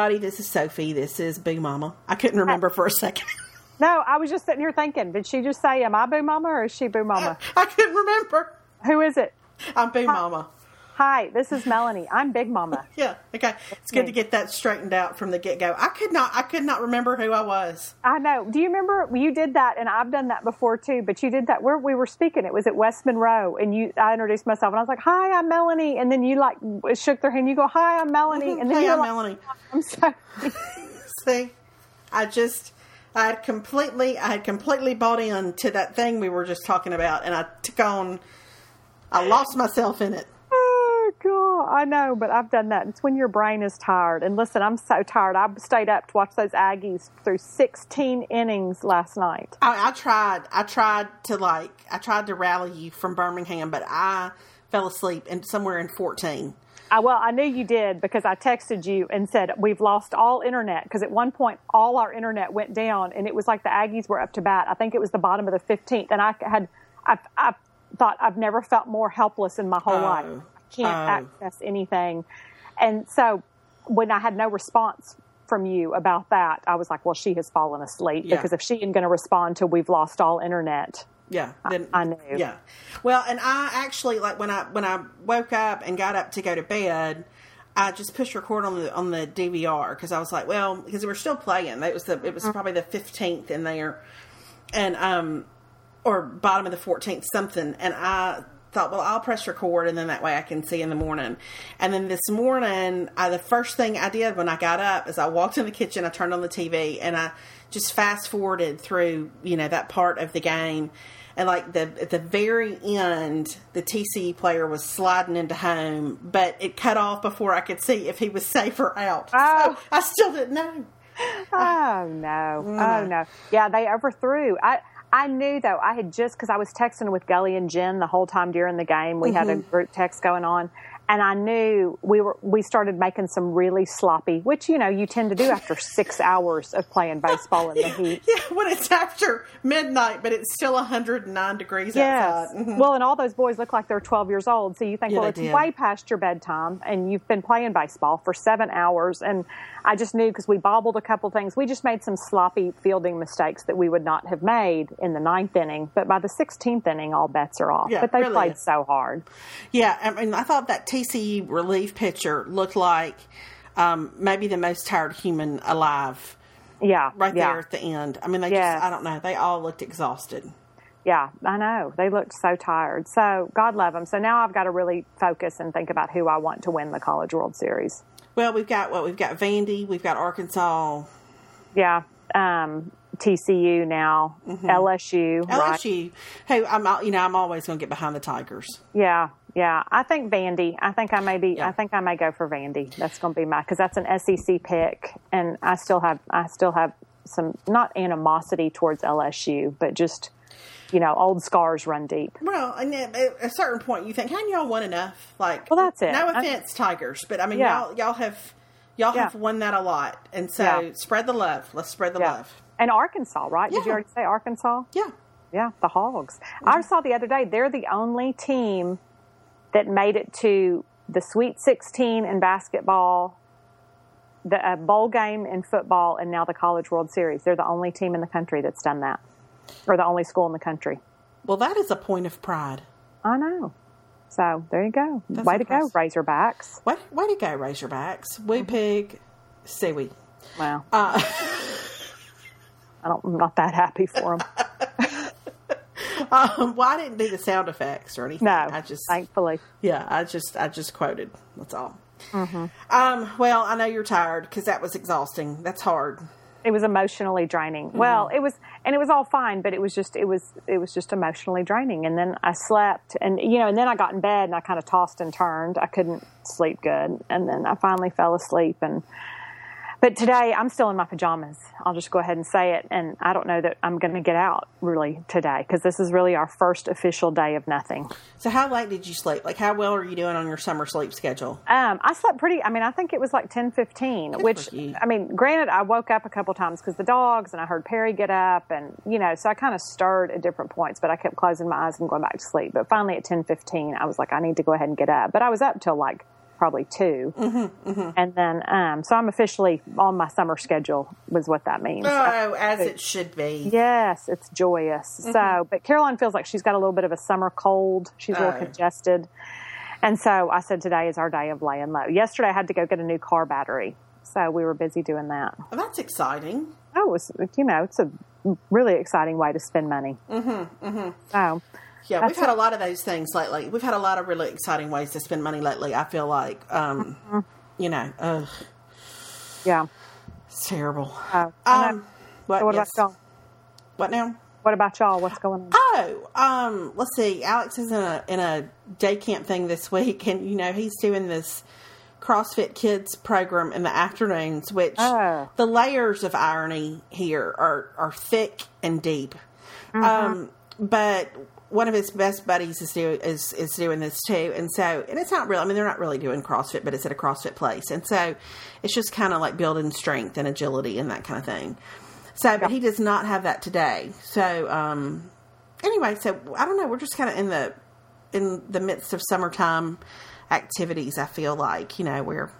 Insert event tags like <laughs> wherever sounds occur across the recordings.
Everybody, this is Sophie. This is Boo Mama. I couldn't uh, remember for a second. <laughs> No, I was just sitting here thinking, did she just say, Am I Boo Mama or is she Boo Mama? I couldn't remember. Who is it? I'm Boo Mama. Hi, this is Melanie. I'm Big Mama. <laughs> Yeah, okay. It's good to get that straightened out from the get go. I could not I could not remember who I was. I know. Do you remember you did that and I've done that before too, but you did that where we were speaking. It was at West Monroe and you I introduced myself and I was like, Hi, I'm Melanie and then you like shook their hand, you go, Hi, I'm Melanie and then Hey, you're I'm like, Melanie. I'm sorry. <laughs> See, I just I had completely I had completely bought in to that thing we were just talking about, and I took on. I lost myself in it. Oh God, I know, but I've done that. It's when your brain is tired. And listen, I'm so tired. I stayed up to watch those Aggies through 16 innings last night. I, I tried. I tried to like. I tried to rally you from Birmingham, but I fell asleep in somewhere in fourteen. I, well, I knew you did because I texted you and said we've lost all internet because at one point all our internet went down and it was like the Aggies were up to bat. I think it was the bottom of the 15th, and I had I, I thought I've never felt more helpless in my whole Oh. life. I can't Oh. access anything, and so when I had no response from you about that, I was like, well, she has fallen asleep Yeah. because if she isn't going to respond till we've lost all internet, Yeah, then I knew. Yeah, well, and I actually like when I when I woke up and got up to go to bed, I just pushed record on the on the DVR because I was like, well, because we were still playing. It was the it was Mm. probably the fifteenth in there, and um, or bottom of the fourteenth something, and I thought, well, I'll press record, and then that way I can see in the morning. And then this morning, I, the first thing I did when I got up is I walked in the kitchen, I turned on the TV, and I just fast forwarded through, you know, that part of the game. And like the at the very end, the TCU player was sliding into home, but it cut off before I could see if he was safe or out. Oh. So I still didn't know. Oh no! Mm. Oh no! Yeah, they overthrew. I I knew though. I had just because I was texting with Gully and Jen the whole time during the game. We had a mm-hmm. group text going on, and I knew we were. We started making some really sloppy, which you know you tend to do after <laughs> six hours of playing baseball in the heat. Yeah, when it's after midnight, but it's still 109 degrees Yes. outside. Mhm. Well, and all those boys look like they're 12 years old. So you think, Yeah, well, it's did. way past your bedtime and you've been playing baseball for seven hours. And I just knew because we bobbled a couple things. We just made some sloppy fielding mistakes that we would not have made in the ninth inning. But by the 16th inning, all bets are off. Yeah, but they really. played so hard. Yeah, I mean, I thought that TCU relief pitcher looked like um, maybe the most tired human alive Yeah. right yeah. there at the end. I mean, they just, I don't know, they all looked exhausted. Yeah, I know. They looked so tired. So God love them. So now I've got to really focus and think about who I want to win the College World Series. Well, we've got what? We've got Vandy, we've got Arkansas, Yeah. Um, TCU now, LSU, right? LSU. Hey, I'm, you know, I'm always going to get behind the Tigers. Yeah, yeah. I think Vandy. I think I may be. Yeah. I think I may go for Vandy. That's going to be my because that's an SEC pick, and I still have. I still have some not animosity towards LSU, but just you know, old scars run deep. Well, and at a certain point, you think, hadn't y'all won enough? Like, Well, that's it. No I- offense, Tigers, but I mean, Yeah. y'all, y'all have, y'all Yeah. have won that a lot, and so spread the love. Let's spread the love. and Arkansas, right? Did you already say Arkansas? Yeah. Yeah, the Hogs. I mm-hmm. saw the other day they're the only team that made it to the Sweet 16 in basketball, the bowl game in football, and now the College World Series. They're the only team in the country that's done that, or the only school in the country. Well, that is a point of pride. I know. So there you go. That's Way impressive. to go, Razorbacks. Way, way to go, Razorbacks. We pig, say we. Wow. Uh, <laughs> I don't, I'm not that happy for them. <laughs> <laughs> um, well, I didn't do the sound effects or anything. No, I just, thankfully. yeah, I just, I just quoted. That's all. Mm-hmm. Um, well, I know you're tired because that was exhausting. That's hard. it was emotionally draining. Mm-hmm. Well, it was, and it was all fine, but it was just, it was, it was just emotionally draining. And then I slept, and you know, and then I got in bed and I kind of tossed and turned. I couldn't sleep good, and then I finally fell asleep. And but today I'm still in my pajamas. I'll just go ahead and say it, and I don't know that I'm going to get out really today because this is really our first official day of nothing. So, how late did you sleep? Like, how well are you doing on your summer sleep schedule? Um, I slept pretty. I mean, I think it was like ten fifteen. which for you. I mean, granted, I woke up a couple times because the dogs, and I heard Perry get up, and you know, so I kind of stirred at different points. But I kept closing my eyes and going back to sleep. But finally, at ten fifteen, I was like, I need to go ahead and get up. But I was up till like probably 2 mm-hmm, and then um, so I'm officially on my summer schedule. Was what that means. Oh, as it should be. Yes, it's joyous. Mm-hmm. So, but Caroline feels like she's got a little bit of a summer cold. She's a little Oh. congested. And so I said today is our day of laying low. Yesterday I had to go get a new car battery. So we were busy doing that. Well, that's exciting. Oh, it was, you know, it's a really exciting way to spend money. Mm-hmm, mm-hmm. So, Yeah, That's we've had a lot of those things lately. We've had a lot of really exciting ways to spend money lately. I feel like, um, Mm-hmm. you know, ugh, yeah. it's terrible. Uh, Um, what, So what yes. about y'all? What now? What about y'all? What's going on? Oh, um, let's see. Alex is in a in a day camp thing this week, and you know he's doing this CrossFit Kids program in the afternoons. Which Oh. the layers of irony here are are thick and deep. Um, but one of his best buddies is do is is doing this too, and so and it's not real. I mean, they're not really doing CrossFit, but it's at a CrossFit place, and so it's just kind of like building strength and agility and that kind of thing. So, but he does not have that today. So, um, anyway, so I don't know. We're just kind of in the in the midst of summertime activities. I feel like you know where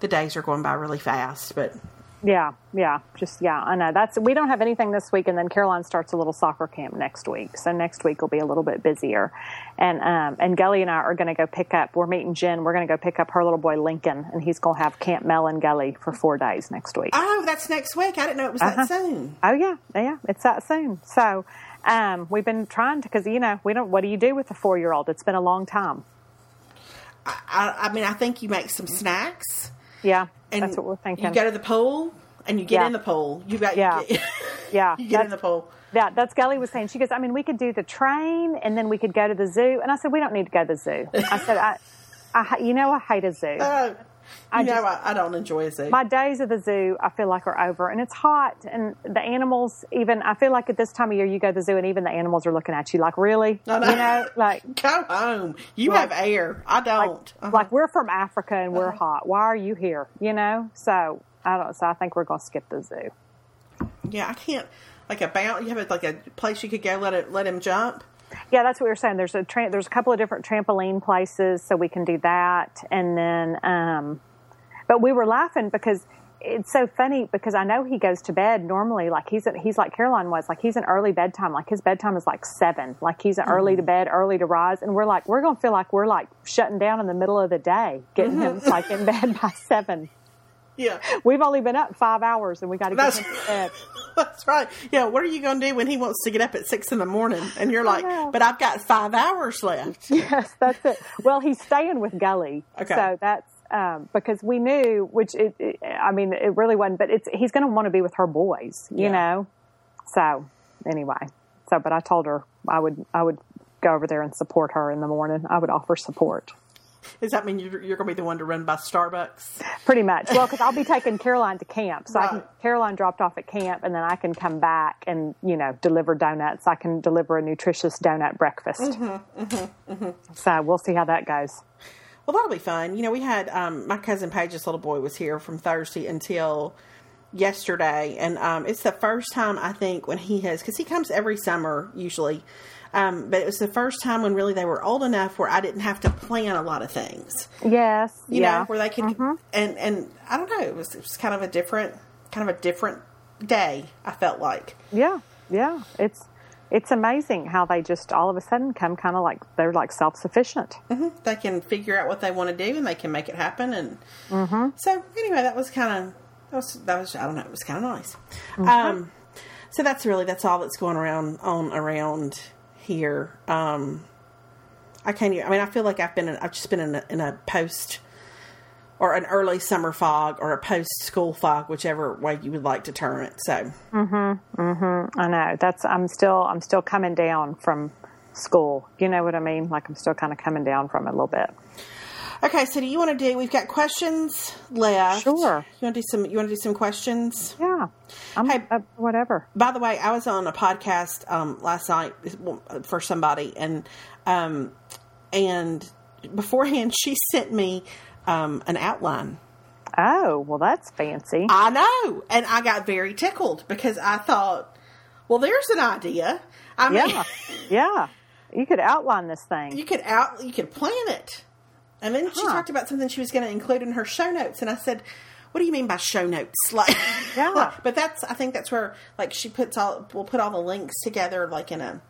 the days are going by really fast, but Yeah, yeah, just yeah. I know that's we don't have anything this week, and then Caroline starts a little soccer camp next week. So next week will be a little bit busier, and um, and Gully and I are going to go pick up. We're meeting Jen. We're going to go pick up her little boy Lincoln, and he's going to have Camp Mel and Gully for four days next week. oh, that's next week. I didn't know it was that soon. Oh yeah, yeah, it's that soon. So um, we've been trying to because you know we don't. What do you do with a four year old? It's been a long time. I, I mean, I think you make some snacks. Yeah, And that's what we're thinking. You go to the pool and you get Yeah. in the pool. You got Yeah. you get, <laughs> yeah, <laughs> you get in the pool. Yeah, that's Gully was saying. She goes, I mean, we could do the train and then we could go to the zoo. And I said, we don't need to go to the zoo. I said, I, I you know, I hate a zoo. You <laughs> oh. I know, just- I, I don't enjoy a zoo. My days at the zoo, I feel like are over, and it's hot, and the animals. Even I feel like at this time of year, you go to the zoo, and even the animals are looking at you like, really, I know. you know, like, <laughs> Go home. You Like- have air. I don't. Uh-huh. like we're from Africa and we're hot. Why are you here? You know, so I don't. So I think we're going to skip the zoo. yeah, I can't. Like a bounce. You have a, like a place you could go let it let him jump. Yeah, that's what we were saying. There's a tra- there's a couple of different trampoline places, so we can do that. And then, um, but we were laughing because it's so funny because I know he goes to bed normally like he's he's like Caroline was like he's an early bedtime like his bedtime is like seven like he's an early to bed early to rise and we're like we're gonna feel like we're like shutting down in the middle of the day getting him like in bed by seven. Yeah, We've only been up five hours and we got to get him to bed. <laughs> that's right. Yeah, what are you going to do when he wants to get up at six in the morning? And you're like, but I've got five hours left. <laughs> Yes, that's it. Well, he's staying with Gully, Okay. so that's um, because we knew, which it, it, I mean, it really wasn't. But it's he's going to want to be with her boys, you Yeah. know. So anyway, so but I told her I would I would go over there and support her in the morning. I would offer support, Does that mean you're, you're going to be the one to run by Starbucks? pretty much. Well, because I'll be taking Caroline to camp, so I can, Caroline dropped off at camp, and then I can come back and you know deliver donuts. I can deliver a nutritious donut breakfast. Mm-hmm, So we'll see how that goes. Well, that'll be fun. You know, we had um, my cousin Paige's little boy was here from Thursday until yesterday, and um, it's the first time I think when he has because he comes every summer usually, um, but it was the first time when really they were old enough where I didn't have to plan a lot of things. Yes, You yeah. know, where they could and and I don't know, it was it was kind of a different kind of a different day. I felt like. Yeah, yeah. It's it's amazing how they just all of a sudden come kind of like they're like self sufficient. they can figure out what they want to do and they can make it happen and Mm-hmm. so anyway that was kind of that was that was i don't know it was kind of nice Mm-hmm. um so that's really that's all that's going around on around here um i can't i mean i feel like i've been in, i've just been in a, in a post or an early summer fog or a post school fog whichever way you would like to term it so Mhm. Mhm. I know that's I'm still I'm still coming down from school. You know what I mean? Like I'm still kind of coming down from it a little bit. Okay so do you want to do we've got questions left Sure. you want to do some you want to do some questions Yeah, I'm Hey. uh, whatever. By the way, I was on a podcast um, last night for somebody, and um, and beforehand, <laughs> she sent me um, an outline. Oh well, that's fancy. I know, and I got very tickled because I thought, well, there's an idea. I mean, Yeah, <laughs> yeah. You could outline this thing. you could out, you could plan it. And then she Huh. talked about something she was going to include in her show notes, and I said, "What do you mean by show notes?" <laughs> Like, Yeah. <laughs> but that's I think that's where like she puts all we'll put all the links together like in a.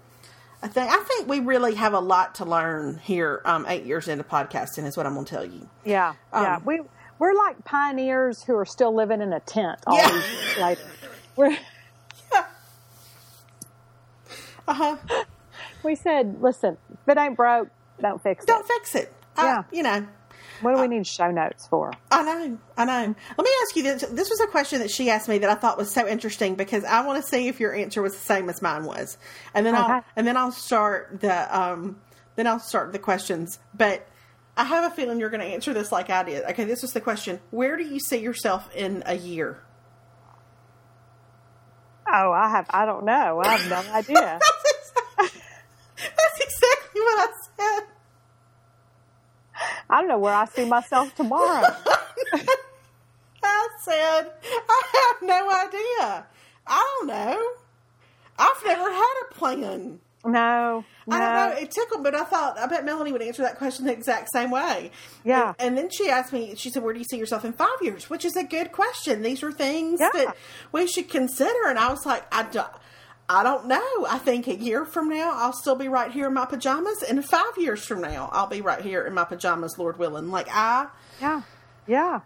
I think I think we really have a lot to learn here. Um, eight years into podcasting is what I'm going to tell you. Yeah, yeah. Um, We we're like pioneers who are still living in a tent all Yeah. these later. <laughs> We're, Uh huh. we said, listen, if it ain't broke, don't fix it. Don't fix it. I- Yeah. you know. What do we need show notes for? I know, I know. Let me ask you this. This was a question that she asked me that I thought was so interesting because I want to see if your answer was the same as mine was, and then I'll and then I'll start the um then I'll start the questions. But I have a feeling you're going to answer this like I did. Okay, this was the question: Where do you see yourself in a year? Oh, I have. I don't know. I have no <laughs> idea. <laughs> That's exactly what I said. I don't know where I see myself tomorrow. <laughs> I said I have no idea. I don't know. I've never had a plan. No, no. I don't know. It tickled, but I thought I bet Melanie would answer that question the exact same way. Yeah. And, and then she asked me. She said, "Where do you see yourself in five years?" Which is a good question. These are things Yeah. that we should consider. And I was like, I don't. I don't know. I think a year from now, I'll still be right here in my pajamas, and five years from now, I'll be right here in my pajamas, Lord willing. Like I, Yeah, yeah,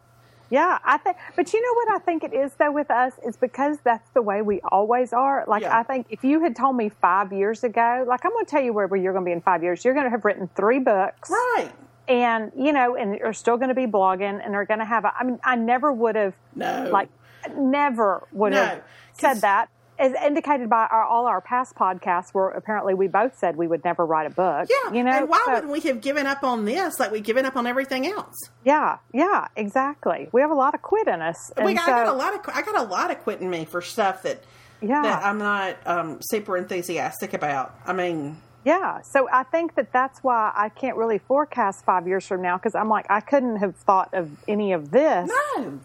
yeah. I think, but you know what I think it is though with us is because that's the way we always are. Like Yeah. I think if you had told me five years ago, like I'm going to tell you where, where you're going to be in five years. You're going to have written three books, right? and you know, and you're still going to be blogging, and are going to have. A, I mean, I never would have, No. like, never would No, have said that. As indicated by our, all our past podcasts, where apparently we both said we would never write a book. Yeah. you know, and why So- wouldn't we have given up on this like we've given up on everything else? Yeah, yeah, exactly. We have a lot of quit in us. we got, so, I got a lot of I got a lot of quitting me for stuff that Yeah. that I'm not um, super enthusiastic about. I mean, Yeah, so I think that that's why I can't really forecast five years from now because I'm like I couldn't have thought of any of this, no,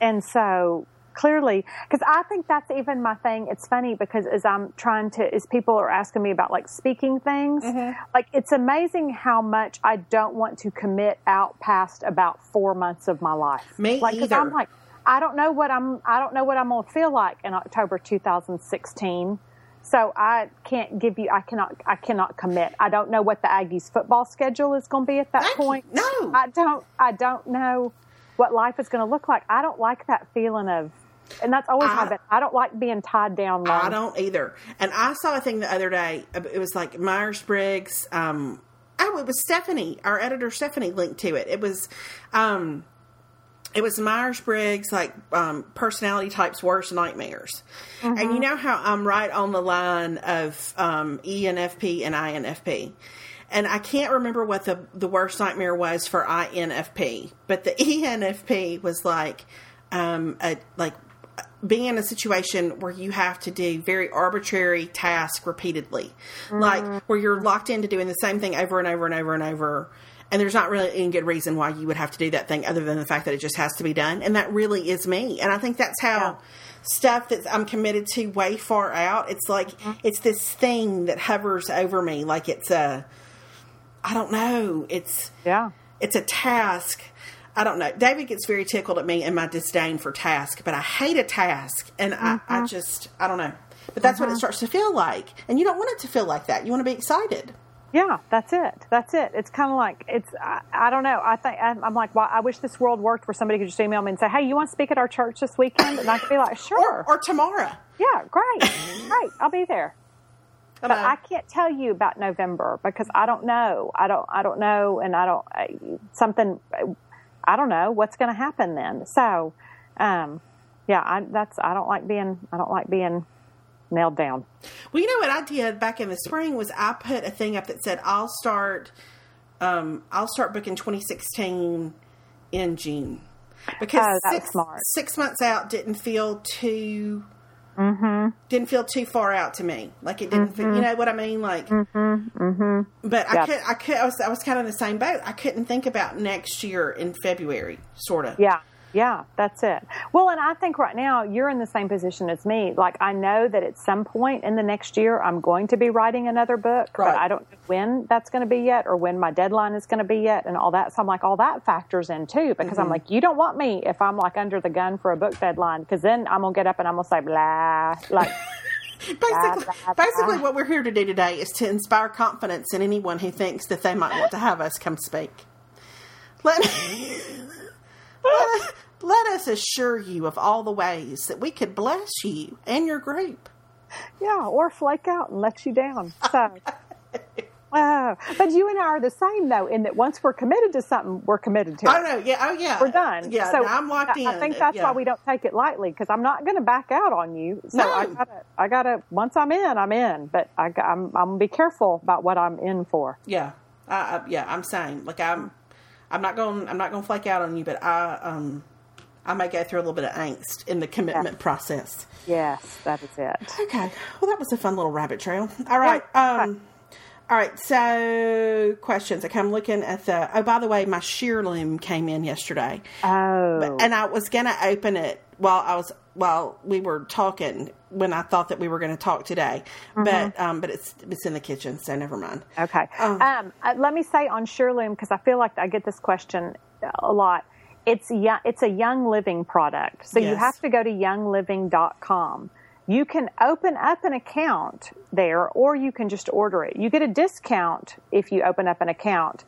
and so clearly because I think that's even my thing. It's funny because as I'm trying to, as people are asking me about like speaking things, Mm-hmm. like it's amazing how much I don't want to commit out past about four months of my life. Me like, 'cause either. I'm like I don't know what I'm I don't know what I'm gonna feel like in October 2016. So I can't give you. I cannot. I cannot commit. I don't know what the Aggies football schedule is going to be at that point. No. I don't. I don't know what life is going to look like. I don't like that feeling of, and that's always I- my been. I don't like being tied down long. I don't either. And I saw a thing the other day. It was like Myers Briggs. Um, oh, it was Stephanie, our editor Stephanie, linked to it. It was. Um, it was Myers Briggs, like um, personality types' worst nightmares. And you know how I'm right on the line of um, ENFP and INFP. And I can't remember what the, the worst nightmare was for INFP, but the ENFP was like, um, a, like being in a situation where you have to do very arbitrary tasks repeatedly, like mm. where you're locked into doing the same thing over and over and over and over. And there's not really any good reason why you would have to do that thing other than the fact that it just has to be done. And that really is me. And I think that's how Yeah. stuff that I'm committed to way far out, it's like, mm-hmm. it's this thing that hovers over me. Like it's a, I don't know, it's, Yeah. it's a task. I don't know. David gets very tickled at me and my disdain for task, but I hate a task, and I, I mm-hmm. just I don't know. But that's what it mm-hmm. starts to feel like, and you don't want it to feel like that. You want to be excited. Yeah, that's it. That's it. It's kind of like it's. I, I don't know. I think I'm, I'm like, well, I wish this world worked where somebody could just email me and say, "Hey, you want to speak at our church this weekend?" And I could be like, <laughs> "Sure, Or, or tomorrow. yeah, great, great, I'll be there." But. I can't tell you about November because I don't know. I don't. I don't know, and I don't. I, something. I don't know what's going to happen then. So, um, yeah, I, that's. I don't like being. I don't like being nailed down. Well, you know what I did back in the spring was I put a thing up that said I'll start, um, I'll start booking 2016 in June because Oh, that six, smart. six months out didn't feel too. Mm-hmm. Didn't feel too far out to me. Like it didn't. Feel, you know what I mean? Like. Mm-hmm. But I Yeah. could, I could, I was, I was kind of in the same boat. I couldn't think about next year in February, sort of. Yeah. Yeah, that's it. Well, and I think right now you're in the same position as me. Like I know that at some point in the next year I'm going to be writing another book, Right. but I don't know when that's going to be yet or when my deadline is going to be yet and all that. So I'm like, all that factors in too because Mm-hmm. I'm like, you don't want me if I'm like under the gun for a book deadline because then I'm gonna get up and I'm gonna say blah like. <laughs> Basically, basically, what we're here to do today is to inspire confidence in anyone who thinks that they might want to have us come speak. Let, let, let us assure you of all the ways that we could bless you and your group. Yeah, or flake out and let you down. So, <laughs> uh, but you and I are the same though, in that once we're committed to something, we're committed to it. Oh no, yeah, oh yeah, We're done. Yeah, so I'm locked in. I think that's yeah. why we don't take it lightly because I'm not going to back out on you. So No. I gotta, I gotta. Once I'm in, I'm in. But I, got- I'm, I'm gonna be careful about what I'm in for. Yeah, I, I, yeah, I'm saying like I'm, I'm not going, I'm not going to flake out on you, but I, um, I may go through a little bit of angst in the commitment process. Yes, that is it. Okay. Well, that was a fun little rabbit trail. All right. Yeah. Um, all right. So, questions. Okay, I'm looking at the. Oh, by the way, my Sheerlume came in yesterday, Oh, and I was gonna open it while I was while we were talking when I thought that we were going to talk today, Mm-hmm. but um, but it's it's in the kitchen, so never mind. Okay. Oh. Um, uh, let me say on Sheerlume because I feel like I get this question a lot. It's young, it's a Young Living product, so you have to go to youngliving.com. You can open up an account there, or you can just order it. You get a discount if you open up an account,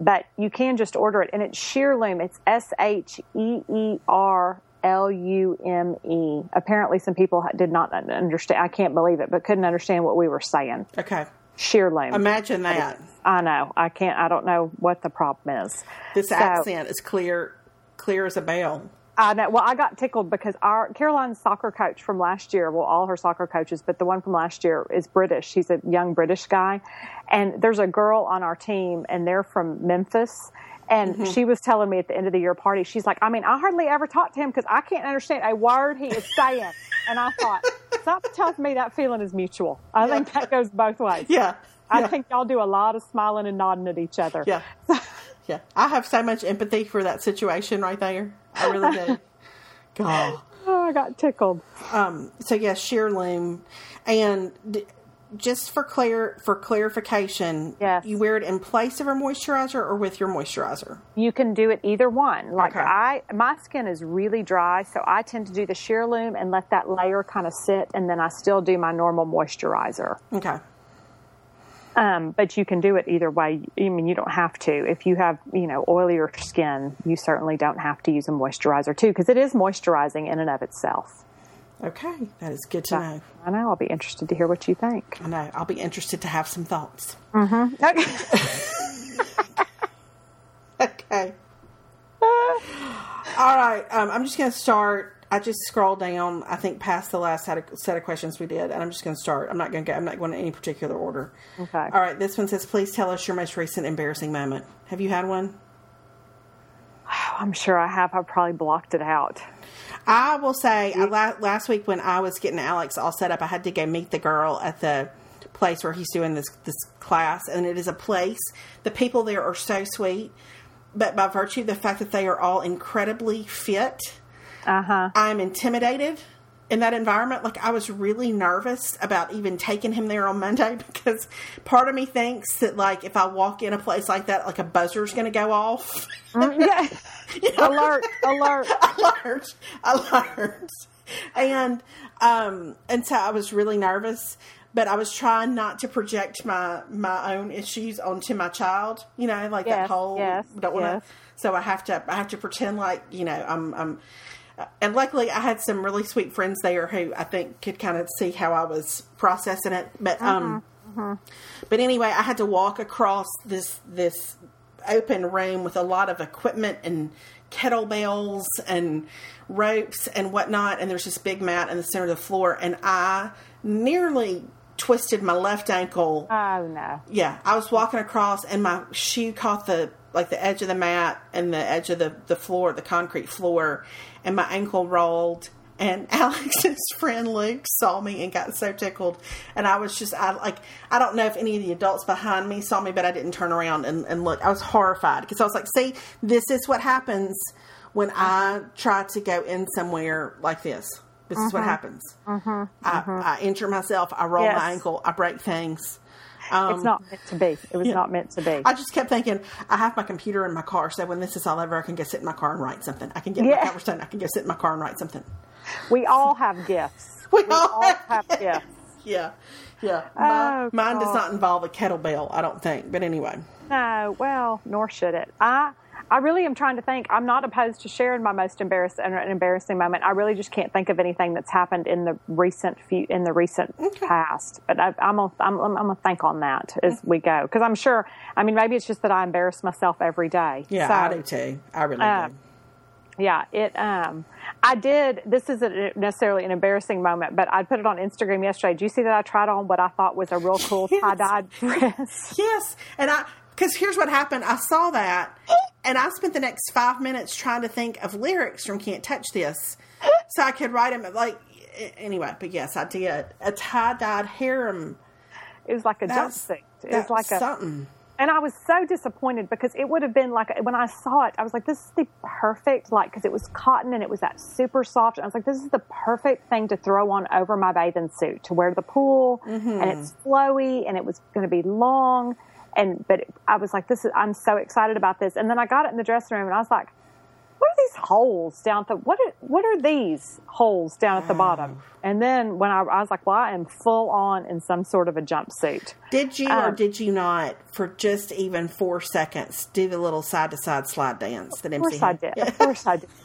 but you can just order it. And it's Sheerlume. It's S H E E R L U M E. Apparently, some people did not understand. I can't believe it, but couldn't understand what we were saying. Okay. Sheerlume. Imagine that. I know. I can't. I don't know what the problem is. This So- accent is clear, clear as a bell. I know. Well, I got tickled because our Caroline's soccer coach from last year. Well, all her soccer coaches, but the one from last year is British. He's a young British guy, and there's a girl on our team, and they're from Memphis. And she was telling me at the end of the year party, she's like, I mean, I hardly ever talk to him because I can't understand a word he is saying. and I thought, something tells me that feeling is mutual. I think that goes both ways. <laughs> Yeah. I yeah. think y'all do a lot of smiling and nodding at each other. Yeah. <laughs> yeah. I have so much empathy for that situation right there. I really do. <laughs> God. Oh, I got tickled. Um, so yes, Sheerlume, and d- just for clear for clarification, Yes. you wear it in place of a moisturizer or with your moisturizer. You can do it either one. Like Okay. I, my skin is really dry, so I tend to do the Sheerlume and let that layer kind of sit, and then I still do my normal moisturizer. Okay. Um, but you can do it either way. I mean, you don't have to. If you have, you know, oilier skin, you certainly don't have to use a moisturizer too, because it is moisturizing in and of itself. Okay, that is good to know. I know. I'll be interested to hear what you think. I know. I'll be interested to have some thoughts. Okay. <laughs> Okay. All right. Um, I'm just going to start. I just scrolled down. I think past the last set of, set of questions we did, and I'm just going to start. I'm not going to go. I'm not going in any particular order. Okay. All right. This one says, "Please tell us your most recent embarrassing moment." Have you had one? I'm sure I have. I probably blocked it out. I will say, I, last week when I was getting Alex all set up, I had to go meet the girl at the place where he's doing this this class, and it is a place. The people there are so sweet, but by virtue of the fact that they are all incredibly fit, Uh huh. I'm intimidated in that environment. Like I was really nervous about even taking him there on Monday <laughs> because part of me thinks that like if I walk in a place like that, like a buzzer's going to go off. <laughs> yeah. alert! Alert! <laughs> alert, alert. And um and so I was really nervous, but I was trying not to project my my own issues onto my child. You know, like that whole yes, don't want to. yes. So I have to I have to pretend like you know I'm I'm. And luckily, I had some really sweet friends there who I think could kind of see how I was processing it. But um, but anyway, I had to walk across this this open room with a lot of equipment and kettlebells and ropes and whatnot. And there's this big mat in the center of the floor, and I nearly twisted my left ankle. Oh no! Yeah, I was walking across, and my shoe caught the like the edge of the mat and the edge of the the floor, the concrete floor, and my ankle rolled. And <laughs> Alex's friend Luke saw me and got so tickled, and I was just I like I don't know if any of the adults behind me saw me, but I didn't turn around and, and look. I was horrified because I was like, "See, this is what happens when I try to go in somewhere like this. This is what happens. I, I injure myself. I roll Mm-hmm. Yes. my ankle. I break things. Um, it's not meant to be. It was yeah. not meant to be. I just kept thinking, I have my computer in my car, so when this is all over, I can go sit in my car and write something. I can get Yeah. my cover stone. I can go sit in my car and write something. we all have gifts. <laughs> We We all have have gifts. Yeah, yeah. My, Oh, mine does not involve a kettlebell, I don't think. But anyway, No, well, nor should it. I I really am trying to think. I'm not opposed to sharing my most embarrassed an embarrassing moment. I really just can't think of anything that's happened in the recent few in the recent past. But I, I'm gonna I'm, I'm gonna think on that as we go because I'm sure. I mean, maybe it's just that I embarrass myself every day. yeah, So, I do too. I really Uh, do. yeah, it. Um, I did. This isn't necessarily an embarrassing moment, but I put it on Instagram yesterday. Do you see that I tried on what I thought was a real cool <laughs> Yes. tie dyed dress? Yes, and I because here's what happened. I saw that, and I spent the next five minutes trying to think of lyrics from "Can't Touch This," so I could write them. Like anyway, but yes, I did a tie dyed harem. It was like a That's, jumpsuit. It was like a something. And I was so disappointed because it would have been like when I saw it, I was like, "This is the perfect like because it was cotton and it was that super soft." And I was like, "This is the perfect thing to throw on over my bathing suit to wear to the pool, mm-hmm. and it's flowy and it was going to be long." And but I was like, "This is I'm so excited about this." And then I got it in the dressing room and I was like, "What are these holes down at the what are what are these holes down at the bottom?" <sighs> And then when I, I was like, "Well, I am full on in some sort of a jumpsuit." Did you or Um, did you not, for just even four seconds, do the little side to side slide dance that Of MC course I did. Of course I did. <laughs>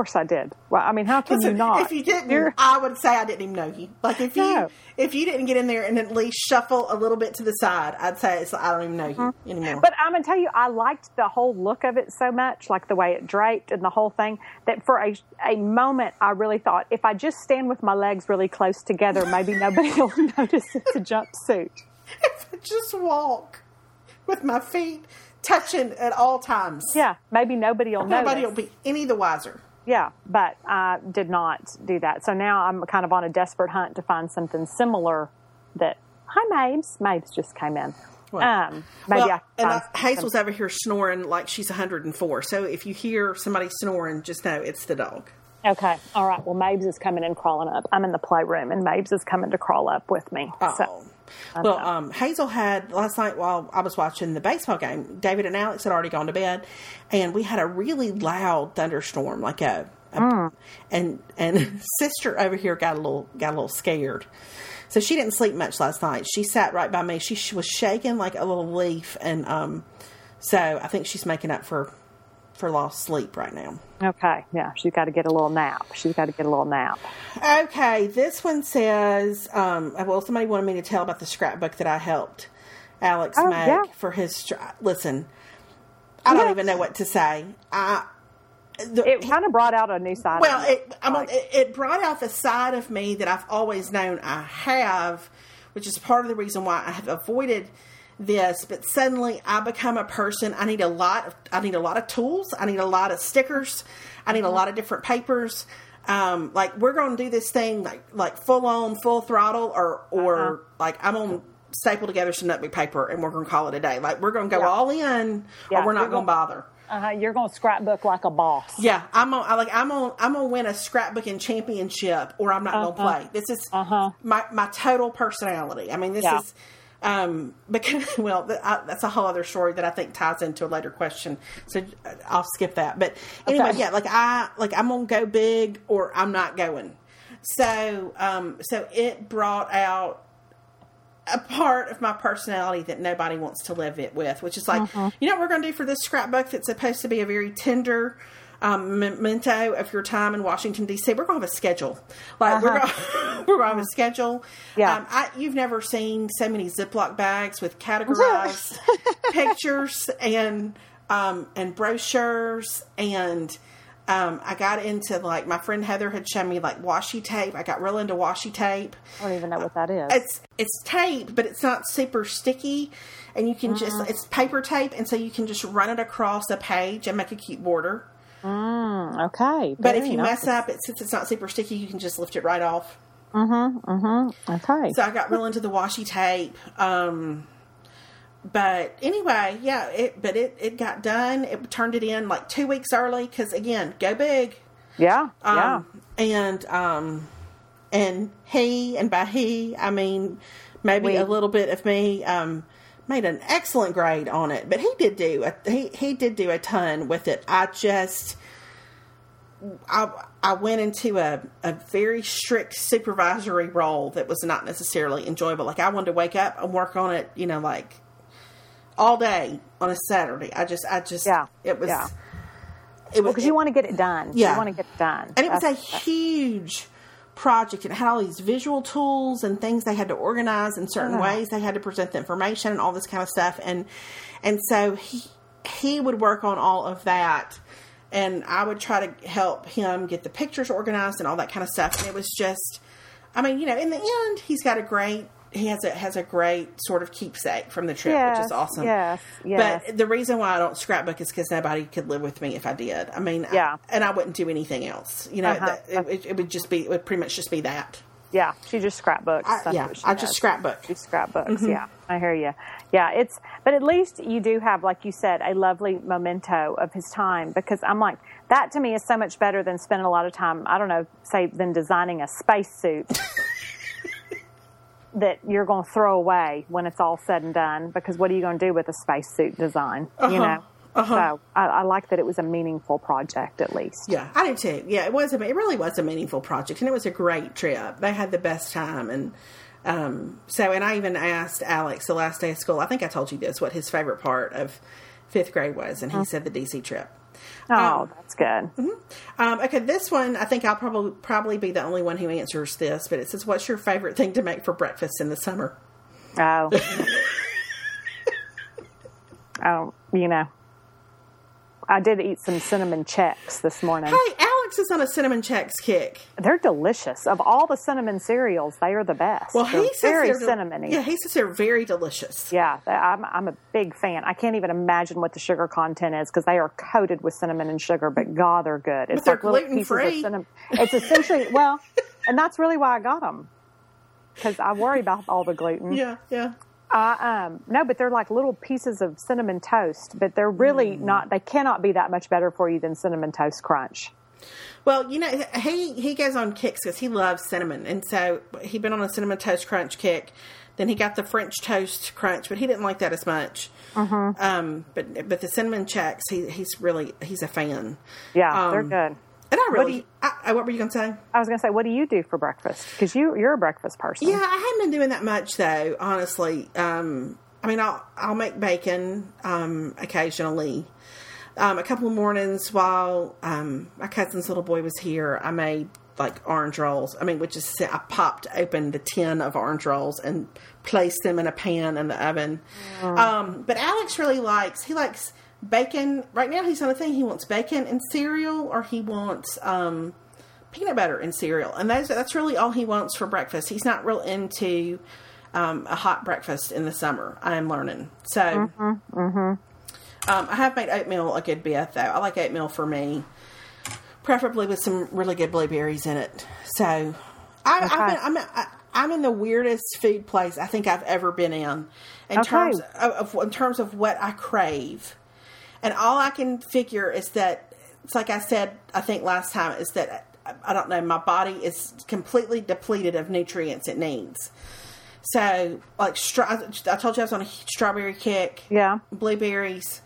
Of course I did. Well, I mean, how can Listen, you not? If you didn't, You're- I would say I didn't even know you. Like if you if you didn't get in there and at least shuffle a little bit to the side, I'd say it's, I don't even know you anymore. Mm-hmm. but I'm gonna tell you, I liked the whole look of it so much, like the way it draped and the whole thing, that for a a moment I really thought if I just stand with my legs really close together, maybe nobody <laughs> will notice it's a jumpsuit. <laughs> if I just walk with my feet touching at all times, Yeah, maybe nobody will nobody notice. will be any the wiser. Yeah, but I did not do that. So now I'm kind of on a desperate hunt to find something similar. That hi, Mabes. Mabes just came in. Well, um, maybe well, I and uh, Hazel's over here snoring like she's 104. So if you hear somebody snoring, just know it's the dog. Okay. All right. Well, Mabes is coming and crawling up. I'm in the playroom, and Mabes is coming to crawl up with me. Oh. So, well, um, Hazel had last night while I was watching the baseball game. David and Alex had already gone to bed, and we had a really loud thunderstorm, like a, a and and <laughs> sister over here got a little got a little scared. So she didn't sleep much last night. She sat right by me. She, sh was shaking like a little leaf, and um, so I think she's making up for for lost sleep right now. okay. Yeah. She's got to get a little nap. She's got to get a little nap. Okay, this one says, um, well, somebody wanted me to tell about the scrapbook that I helped Alex Oh, make yeah. for his. Listen, I don't even know what to say. I, the, It kind of brought out a new side. well, of me. it, I mean, it, it brought out the side of me that I've always known I have, which is part of the reason why I have avoided this. But suddenly, I become a person. I need a lot. Of, I need a lot of tools. I need a lot of stickers. I need a lot of different papers. Um, like we're going to do this thing like like full on, full throttle, or or like I'm on staple together some nutmeg paper and we're going to call it a day. Like we're going to go Yeah. all in, Yeah, or we're not going to gonna- bother. uh-huh. You're going to scrapbook like a boss. Yeah, I'm on. I like. I'm on. I'm gonna win a scrapbooking championship, or I'm not Uh-huh. gonna play. This is Uh-huh. my my total personality. I mean, this Yeah. is um <laughs> because well, th- I, that's a whole other story that I think ties into a later question. So uh, I'll skip that. But anyway, Okay. yeah, like I like I'm gonna go big, or I'm not going. So um so it brought out a part of my personality that nobody wants to live it with, which is like, Uh-huh. you know what we're going to do for this scrapbook that's supposed to be a very tender um, memento of your time in Washington D.C. We're going to have a schedule. Like we're going, <laughs> we're to have a schedule. Uh-huh. Yeah. Um, I, you've never seen so many Ziploc bags with categorized <laughs> <laughs> pictures and um, and brochures and. Um, I got into like my friend Heather had shown me like washi tape. I got real into washi tape I don't even know what that is. it's it's tape, but it's not super sticky, and you can just it's paper tape, and so you can just run it across a page and make a cute border. Mm, okay. But if you nice. mess up, it since it's not super sticky, you can just lift it right off. Okay. So I got real into the washi tape. Um, but anyway, yeah, it but it it got done. It turned it in like two weeks early because again, go big. Yeah, yeah. Um, and um, and he and by he I mean maybe We. a little bit of me um, made an excellent grade on it. But he did do a, he he did do a ton with it. I just I I went into a, a very strict supervisory role that was not necessarily enjoyable. Like I wanted to wake up and work on it, you know, like all day on a Saturday. I just I just Yeah, it was yeah. it was because you want to get it done. Yeah. you want to get it done, and it was a huge project. It had all these visual tools and things they had to organize in certain Oh. ways. They had to present the information and all this kind of stuff. And and so he he would work on all of that, and I would try to help him get the pictures organized and all that kind of stuff. And it was just, I mean, you know, in the end, he's got a great. He has a has a great sort of keepsake from the trip, which is awesome. yes, yes. But the reason why I don't scrapbook is because nobody could live with me if I did. I mean, I- Yeah. and I wouldn't do anything else. You know, Uh-huh. that, it, it, would just be, it would pretty much just be that. Yeah, she just scrapbooks. I, yeah, I does. just scrapbook. She scrapbooks. Mm-hmm. Yeah, I hear you. Yeah, it's but at least you do have, like you said, a lovely memento of his time because I'm like that to me is so much better than spending a lot of time. I don't know, say than designing a spacesuit <laughs> that you're going to throw away when it's all said and done. Because what are you going to do with a spacesuit design? You uh-huh. know. Uh-huh. So I, I like that it was a meaningful project at least. Yeah, I do too. Yeah, it was. A, it really was a meaningful project, and it was a great trip. They had the best time, and um, so. And I even asked Alex the last day of school. I think I told you this. What his favorite part of fifth grade was, and he uh-huh. said the DC trip. Oh, that's good. Um, okay, this one I think I'll probably probably be the only one who answers this, but it says, "What's your favorite thing to make for breakfast in the summer?" Oh. <laughs> oh, you know. I did eat some cinnamon Chex this morning. Hey, Alex is on a cinnamon Chex kick. They're delicious. Of all the cinnamon cereals, they are the best. Well, they're he says very they're cinnamony. Yeah, he says they're very delicious. Yeah, I'm, I'm a big fan. I can't even imagine what the sugar content is because they are coated with cinnamon and sugar, but God, they're good. It's they're like little pieces of gluten-free. cinnamon. It's essentially, <laughs> well, and that's really why I got them because I worry about all the gluten. Yeah, yeah. Uh, um, no, but they're like little pieces of cinnamon toast, but they're really Mm. not. They cannot be that much better for you than cinnamon toast crunch. Well, you know, he he goes on kicks because he loves cinnamon, and so he'd been on a cinnamon toast crunch kick. Then he got the French toast crunch, but he didn't like that as much. Mm-hmm. Um, but but the cinnamon Chex, he he's really he's a fan. Yeah, they're Um, good. And I really, you- I, I- what were you going to say? I was going to say, what do you do for breakfast? Because you you're a breakfast person. Yeah, I haven't been doing that much though. Honestly, um, I mean, I'll I'll make bacon um, occasionally. Um, a couple of mornings while um, my cousin's little boy was here, I made like orange rolls. I mean, which is I popped open the tin of orange rolls and placed them in a pan in the oven. Um, but Alex really likes he likes bacon. Right now, he's on a thing. He wants bacon and cereal, or he wants um, peanut butter and cereal, and that's that's really all he wants for breakfast. He's not real into um, a hot breakfast in the summer. I am learning. So, Um, I have made oatmeal a good bit though. I like oatmeal for me, preferably with some really good blueberries in it. So, I, I've Okay. been, I'm I, I'm in the weirdest food place I think I've ever been in, in Okay. terms of, of in terms of what I crave. And all I can figure is that it's like I said, I think last time is that I, I don't know, my body is completely depleted of nutrients it needs. So, like, stra- I told you I was on a strawberry kick. Yeah. Blueberries.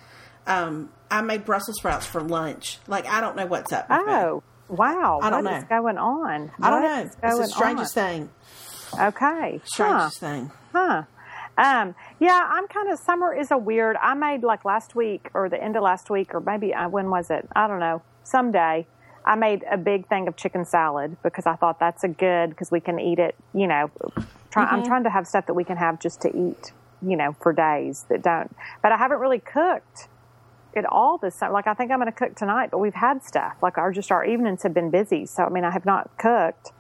Um, I made Brussels sprouts for lunch. Like, I don't know what's up. with me. Oh, wow. I don't know What is going on? I don't What know. It's the strangest on? thing. Okay. Huh. Strangest thing. Huh. Um, yeah, I'm kind of summer is a weird. I made like last week or the end of last week or maybe uh, when was it? I don't know. Someday I made a big thing of chicken salad because I thought that's a good because we can eat it. You know, try, Mm-hmm. I'm trying to have stuff that we can have just to eat. You know, for days that don't. But I haven't really cooked it all this summer. Like I think I'm going to cook tonight, but we've had stuff. Like our just our evenings have been busy. So I mean, I have not cooked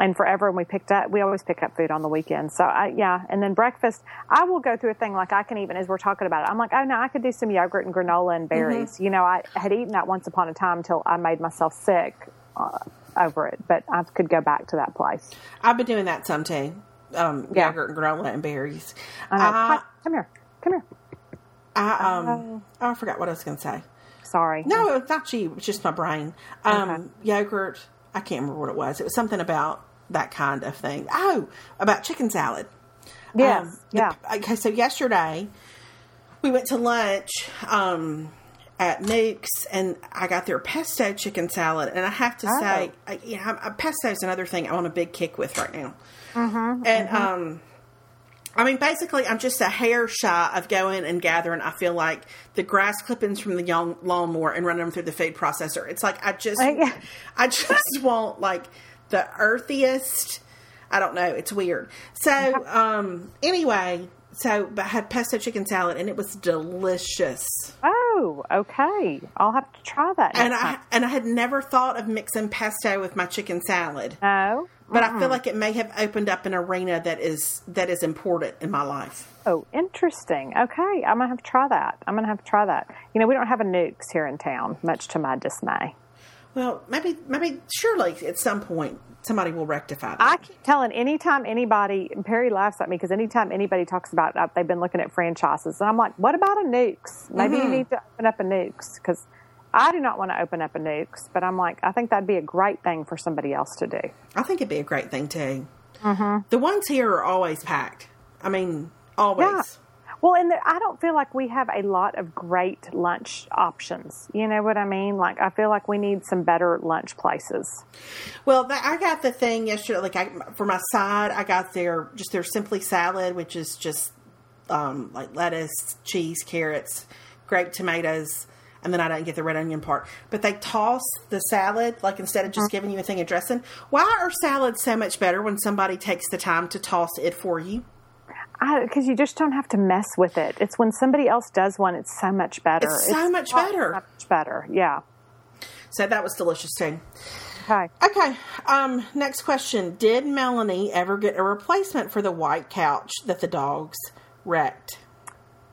and forever and we picked up we always pick up food on the weekend so I, yeah and then breakfast i will go through a thing like i can even as we're talking about it i'm like oh no i could do some yogurt and granola and berries you know i had eaten that once upon a time until i made myself sick uh, over it but i could go back to that place I've been doing that some too. Um, Yeah. Yogurt and granola and berries. Uh, come here Come here. I um oh, I forgot what I was going to say. Sorry. No, it's not you. It's just my brain. Um, okay. Yogurt. I can't remember what it was. It was something about that kind of thing. Oh, about chicken salad. Yes. Um, yeah. okay. So yesterday we went to lunch um, at Newk's, and I got their pesto chicken salad. And I have to oh. say, I, you know, pesto is another thing I'm on a big kick with right now. Mm-hmm, and mm-hmm. um, I mean, basically, I'm just a hair shy of going and gathering. I feel like the grass clippings from the young lawnmower and running them through the food processor. It's like I just, I just <laughs> want like the earthiest. I don't know. It's weird. So, um, anyway, so but I had pesto chicken salad and it was delicious. Oh, okay. I'll have to try that. and I and I had never thought of mixing pesto with my chicken salad. Oh. But mm I feel like it may have opened up an arena that is that is important in my life. Oh, interesting. Okay, I'm gonna have to try that. I'm gonna have to try that. You know, we don't have a Newk's here in town, much to my dismay. Well, maybe, maybe, surely at some point somebody will rectify that. I keep telling anytime anybody, Perry laughs at me because anytime anybody talks about uh, they've been looking at franchises, and I'm like, what about a Newk's? Maybe mm-hmm. you need to open up a Newk's because I do not want to open up a Newk's, but I'm like, I think that'd be a great thing for somebody else to do. I think it'd be a great thing too. Mm-hmm. The ones here are always packed. I mean, always. Yeah. Well, and the, I don't feel like we have a lot of great lunch options. You know what I mean? Like, I feel like we need some better lunch places. Well, the, I got the thing yesterday. Like, I, for my side, I got their just their simply salad, which is just um, like lettuce, cheese, carrots, grape tomatoes, and then I didn't get the red onion part. But they toss the salad, like instead of just mm-hmm. giving you a thing of dressing. Why are salads so much better when somebody takes the time to toss it for you? because you just don't have to mess with it. It's when somebody else does one, it's so much better. It's so it's much better. Much better, yeah. So that was delicious too. Okay. Okay. Um, next question: Did Melanie ever get a replacement for the white couch that the dogs wrecked?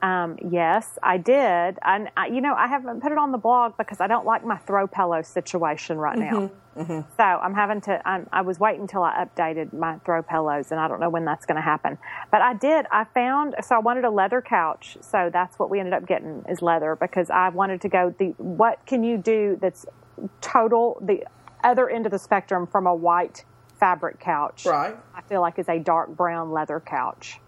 Um, yes, I did. And I, you know, I haven't put it on the blog because I don't like my throw pillow situation right now. Mm-hmm, mm-hmm. So I'm having to. I'm, i was waiting until I updated my throw pillows, and I don't know when that's going to happen. But I did. I found. So I wanted a leather couch. So that's what we ended up getting is leather because I wanted to go. The what can you do that's total the other end of the spectrum from a white fabric couch? Right. I feel like is a dark brown leather couch.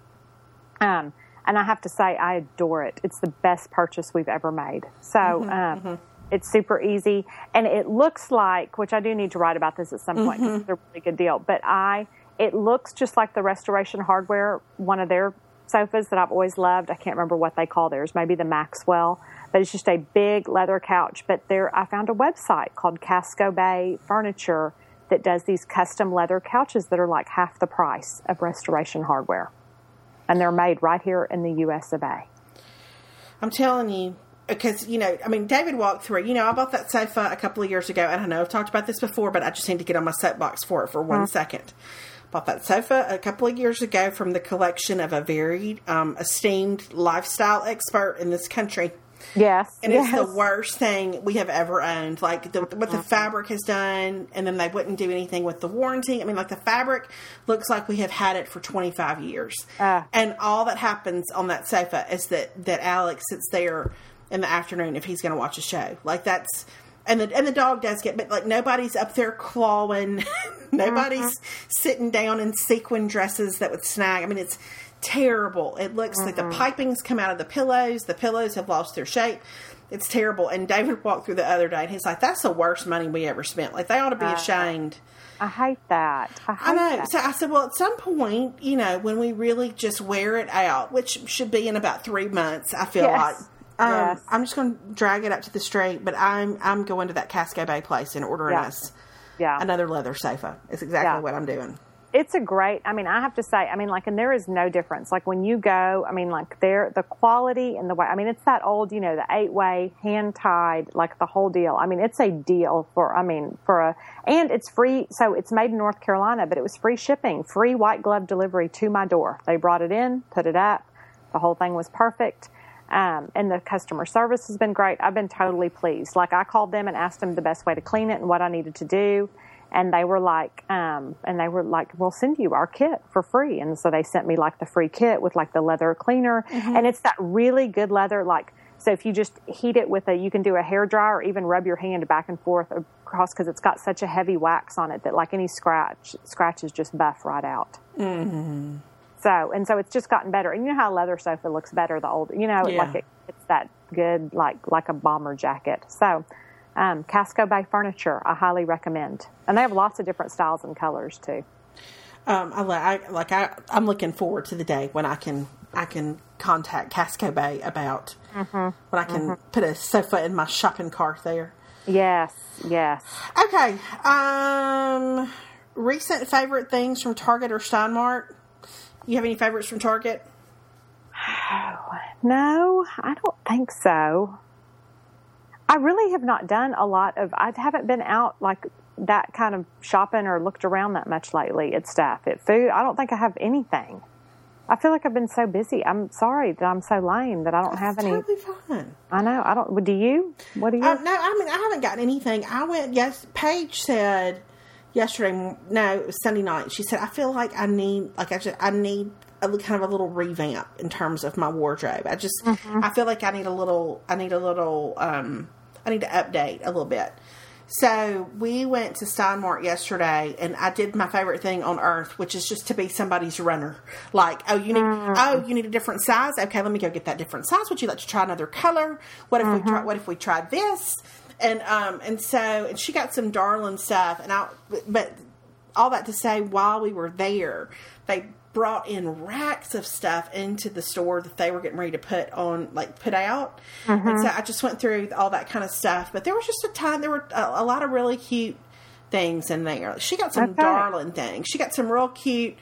Um and I have to say, I adore it. It's the best purchase we've ever made. So, mm-hmm, um, mm-hmm. it's super easy. And it looks like, which I do need to write about this at some point because mm-hmm. it's a really good deal, but I, it looks just like the Restoration Hardware, one of their sofas that I've always loved. I can't remember what they call theirs, maybe the Maxwell, but it's just a big leather couch. But there, I found a website called Casco Bay Furniture that does these custom leather couches that are like half the price of Restoration Hardware and they're made right here in the U.S. of A. I'm telling you, because you know, I mean, David walked through. You know, I bought that sofa a couple of years ago, and I don't know I've talked about this before, but I just need to get on my soapbox for it for one second. Bought that sofa a couple of years ago from the collection of a very um, esteemed lifestyle expert in this country. Yes, and yes. it's the worst thing we have ever owned. Like the, what the fabric has done, and then they wouldn't do anything with the warranty. I mean, like the fabric looks like we have had it for twenty five years, uh. and all that happens on that sofa is that that Alex sits there in the afternoon if he's going to watch a show. Like that's and the and the dog does get, but like nobody's up there clawing, <laughs> nobody's mm-hmm. sitting down in sequin dresses that would snag. I mean, it's terrible. It looks mm-hmm. like the pipings come out of the pillows. The pillows have lost their shape. It's terrible. And David walked through the other day and he's like, that's the worst money we ever spent. Like, they ought to be uh, ashamed. I hate that. I, hate I know. That. So I said, well, at some point, you know, when we really just wear it out, which should be in about three months, I feel yes. like. Um, yes. I'm just going to drag it up to the street, but I'm I'm going to that Casco Bay place and ordering yeah. us yeah. another leather sofa. It's exactly yeah. what I'm doing it's a great i mean i have to say i mean like and there is no difference. Like when you go i mean like there the quality and the way i mean it's that old you know the eight way hand tied like the whole deal. I mean it's a deal for i mean for a and it's free so it's made in north carolina but it was free shipping free white glove delivery to my door. They brought it in put it up. The whole thing was perfect. Um, and the customer service has been great. I've been totally pleased. Like i called them and asked them the best way to clean it and what i needed to do and they were like, um, and they were like, we'll send you our kit for free. And so they sent me like the free kit with like the leather cleaner. Mm-hmm. And it's that really good leather. Like, so if you just heat it with a, you can do a hair dryer or even rub your hand back and forth across because it's got such a heavy wax on it that like any scratch, scratches just buff right out. Mm-hmm. So, and so it's just gotten better. And you know how leather sofa looks better the older, you know, Yeah. like it, it's that good, like, like a bomber jacket. So, um, Casco Bay Furniture, I highly recommend. And they have lots of different styles and colors too. Um, I, I, like I, I'm looking forward to the day when I can I can contact Casco Bay about Mm-hmm. when I can put a sofa in my shopping cart there. Yes, yes. Okay. Um, recent favorite things from Target or Steinmart. You have any favorites from Target? <sighs> No, I don't think so. I really have not done a lot of, I haven't been out like that kind of shopping or looked around that much lately at stuff, at food. I don't think I have anything. I feel like I've been so busy. I'm sorry that I'm so lame that I don't have any. Totally fine. I know. I don't. Do you? What do you? Uh, no, I mean I haven't gotten anything. I went. Yes, Paige said yesterday. No, it was Sunday night. She said I feel like I need like I just I need a kind of a little revamp in terms of my wardrobe. I just I feel like I need a little. I need a little. um I need to update a little bit. So we went to Steinmart yesterday, and I did my favorite thing on earth, which is just to be somebody's runner. Like, oh, you need, oh, you need a different size. Okay, let me go get that different size. Would you like to try another color? What if we try? What if we tried this? And um, and so, and she got some darling stuff, and I, but all that to say, while we were there, they brought in racks of stuff into the store that they were getting ready to put on, like put out. And mm-hmm. so I just went through all that kind of stuff. But there was just a ton. There were a, a lot of really cute things in there. She got some Okay. darling things. She got some real cute,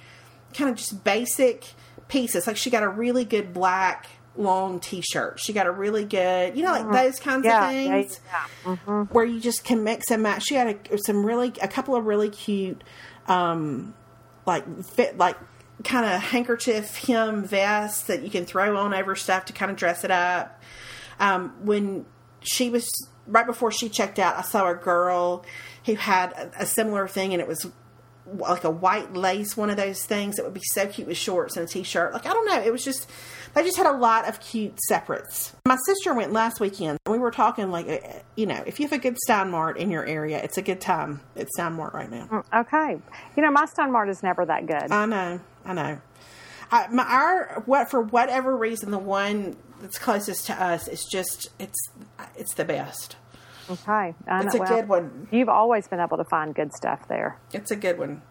kind of just basic pieces. Like she got a really good black long T-shirt. She got a really good, you know, like mm-hmm. those kinds yeah, of yeah, things yeah. Mm-hmm. where you just can mix and match. She had a, some really a couple of really cute, um, like fit like kind of handkerchief hem vest that you can throw on over stuff to kind of dress it up. Um, when she was right before she checked out, I saw a girl who had a, a similar thing, and it was like a white lace one of those things that would be so cute with shorts and a t-shirt. Like I don't know, it was just they just had a lot of cute separates. My sister went last weekend. and We were talking like uh, you know, if you have a good Steinmart in your area, it's a good time at Steinmart right now. Okay. You know, my Steinmart is never that good. I know, I know. I, my our what for whatever reason the one that's closest to us is just it's it's the best. okay. I It's know- a well, good one. You've always been able to find good stuff there. It's a good one.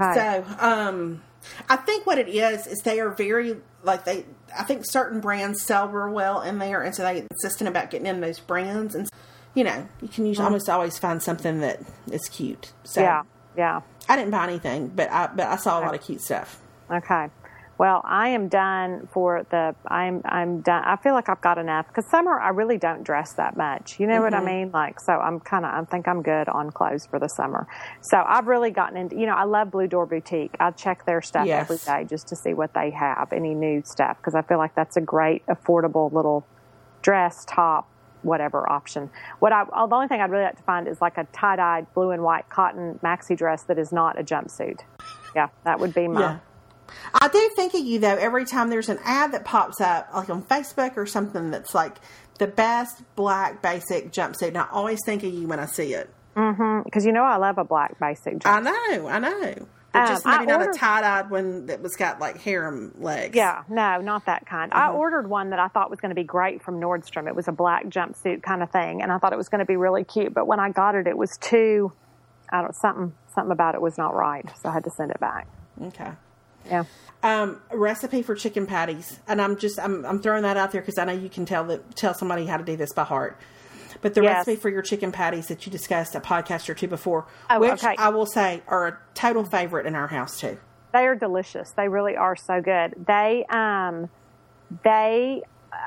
Okay. So, um, I think what it is is they are very like they. I think certain brands sell real well in there, and so they insistent about getting in those brands. And you know, you can usually almost always find something that is cute. So, yeah. Yeah. I didn't buy anything, but I but I saw a lot of cute stuff. Okay. Well, I am done for the. I'm I'm done. I feel like I've got enough because summer I really don't dress that much. You know what I mm-hmm. mean? Like, so I'm kind of. I think I'm good on clothes for the summer. So I've really gotten into. You know, I love Blue Door Boutique. I check their stuff Yes. every day just to see what they have, any new stuff, because I feel like that's a great, affordable little dress top. Whatever option. What I oh, the only thing I'd really like to find is like a tie dyed blue and white cotton maxi dress that is not a jumpsuit. Yeah, that would be my Yeah. I do think of you though every time there's an ad that pops up, like on Facebook or something that's like the best black basic jumpsuit. And I always think of you when I see it. Mm-hmm, because you know I love a black basic dress. I know, I know. But Um, just maybe I not ordered- a tie dyed one that was got like harem legs. Yeah, no, not that kind. Mm-hmm. I ordered one that I thought was going to be great from Nordstrom. It was a black jumpsuit kind of thing, and I thought it was going to be really cute. But when I got it, it was too, I don't something something about it was not right, so I had to send it back. Okay. Yeah. Um, recipe for chicken patties, and I'm just I'm I'm throwing that out there because I know you can tell that tell somebody how to do this by heart. But the Yes. recipe for your chicken patties that you discussed a podcast or two before, Oh, which okay. I will say are a total favorite in our house too. They are delicious. They really are so good. They um they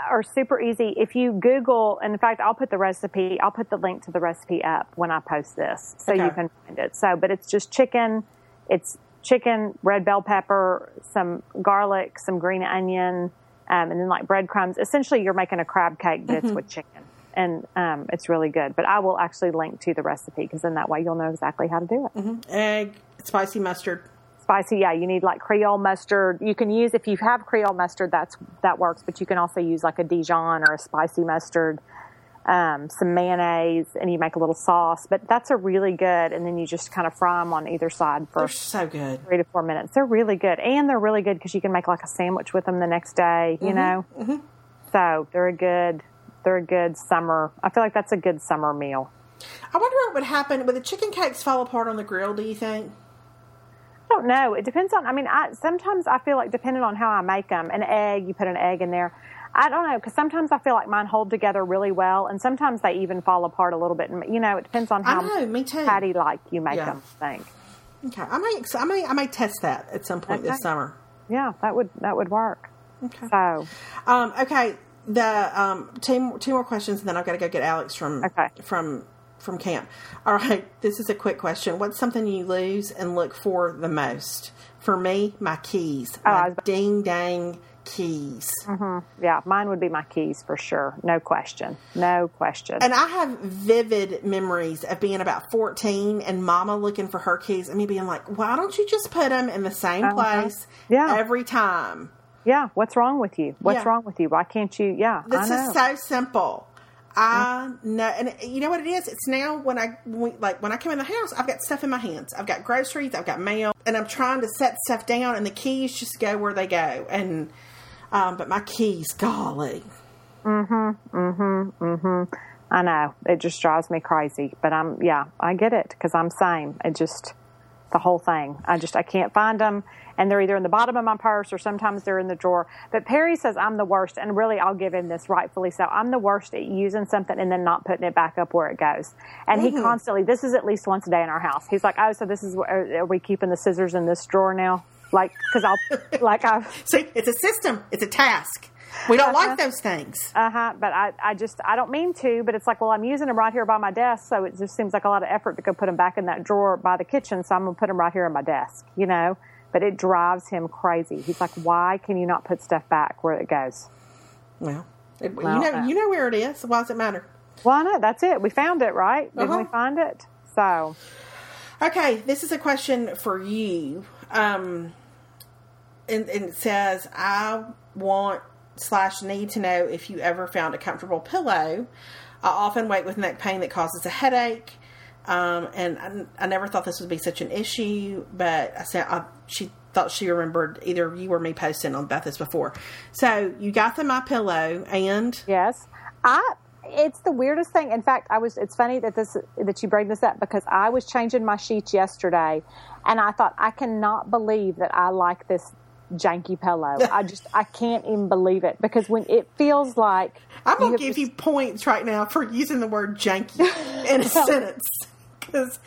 are super easy. If you Google, and in fact, I'll put the recipe. I'll put the link to the recipe up when I post this, so you can find it. So, but it's just chicken. It's chicken, red bell pepper, some garlic, some green onion, um, and then like breadcrumbs. Essentially, you're making a crab cake, but it's with chicken. And um, it's really good. But I will actually link to the recipe because then that way you'll know exactly how to do it. Egg, spicy mustard. Spicy, yeah. You need like Creole mustard. You can use if you have Creole mustard, that's that works. But you can also use like a Dijon or a spicy mustard, um, some mayonnaise, and you make a little sauce. But that's a really good. And then you just kind of fry them on either side for They're so good. three to four minutes. They're really good, and they're really good because you can make like a sandwich with them the next day. You know, so they're a good. They're a good summer. I feel like that's a good summer meal. I wonder what would happen. Would the chicken cakes fall apart on the grill, do you think? I don't know. It depends on. I mean, I sometimes I feel like depending on how I make them, an egg, you put an egg in there. I don't know because sometimes I feel like mine hold together really well, and sometimes they even fall apart a little bit. And you know, it depends on I how know, me too. patty like you make Yeah. them. I think. Okay, I may, I may, I may test that at some point Okay. this summer. Yeah, that would that would work. Okay. So Um, okay, the um, two, two more questions, and then I've got to go get Alex from Okay. from from camp. All right, <laughs> this is a quick question. What's something you lose and look for the most? For me, my keys, Oh, my ding dang keys. yeah, mine would be my keys for sure. No question. No question. And I have vivid memories of being about 14 and mama looking for her keys and me being like, why don't you just put them in the same place Uh-huh. Yeah. every time? Yeah, what's wrong with you? What's Yeah. wrong with you? Why can't you? Yeah, This is so simple. I know, and you know what it is. It's now when I when we, like when I come in the house, I've got stuff in my hands. I've got groceries, I've got mail, and I'm trying to set stuff down, and the keys just go where they go. And um, but my keys, golly, Mm-hmm. Mm-hmm. Mm-hmm. I know. It just drives me crazy. But I'm, yeah, I get it because I'm same. It just, the whole thing. I just, I can't find them. And they're either in the bottom of my purse or sometimes they're in the drawer. But Perry says I'm the worst. And really, I'll give him this rightfully so. I'm the worst at using something and then not putting it back up where it goes. And he mm-hmm. constantly, this is at least once a day in our house. He's like, oh, so this is, are, are we keeping the scissors in this drawer now? Like, because I'll, <laughs> like, I, see, it's a system, it's a task. We don't like those things. Uh huh. But I, I just, I don't mean to, but it's like, well, I'm using them right here by my desk, so it just seems like a lot of effort to go put them back in that drawer by the kitchen. So I'm gonna put them right here on my desk, you know. But it drives him crazy. He's like, why can you not put stuff back where it goes? Well, it, Well, you know, uh, you know where it is. Why does it matter? Well, I know that's it. We found it, right? Didn't we Uh-huh. find it? So, Okay, this is a question for you. Um, and, and it says, I want slash need to know if you ever found a comfortable pillow. I often wake with neck pain that causes a headache. Um, and I, I never thought this would be such an issue, but I said I, she thought she remembered either you or me posting about this before. So you got the MyPillow, and yes, I. It's the weirdest thing. In fact, I was. It's funny that this that you bring this up because I was changing my sheets yesterday, and I thought I cannot believe that I like this janky pillow. I just I can't even believe it because when it feels like I'm gonna give you points right now for using the word janky in a <laughs> sentence because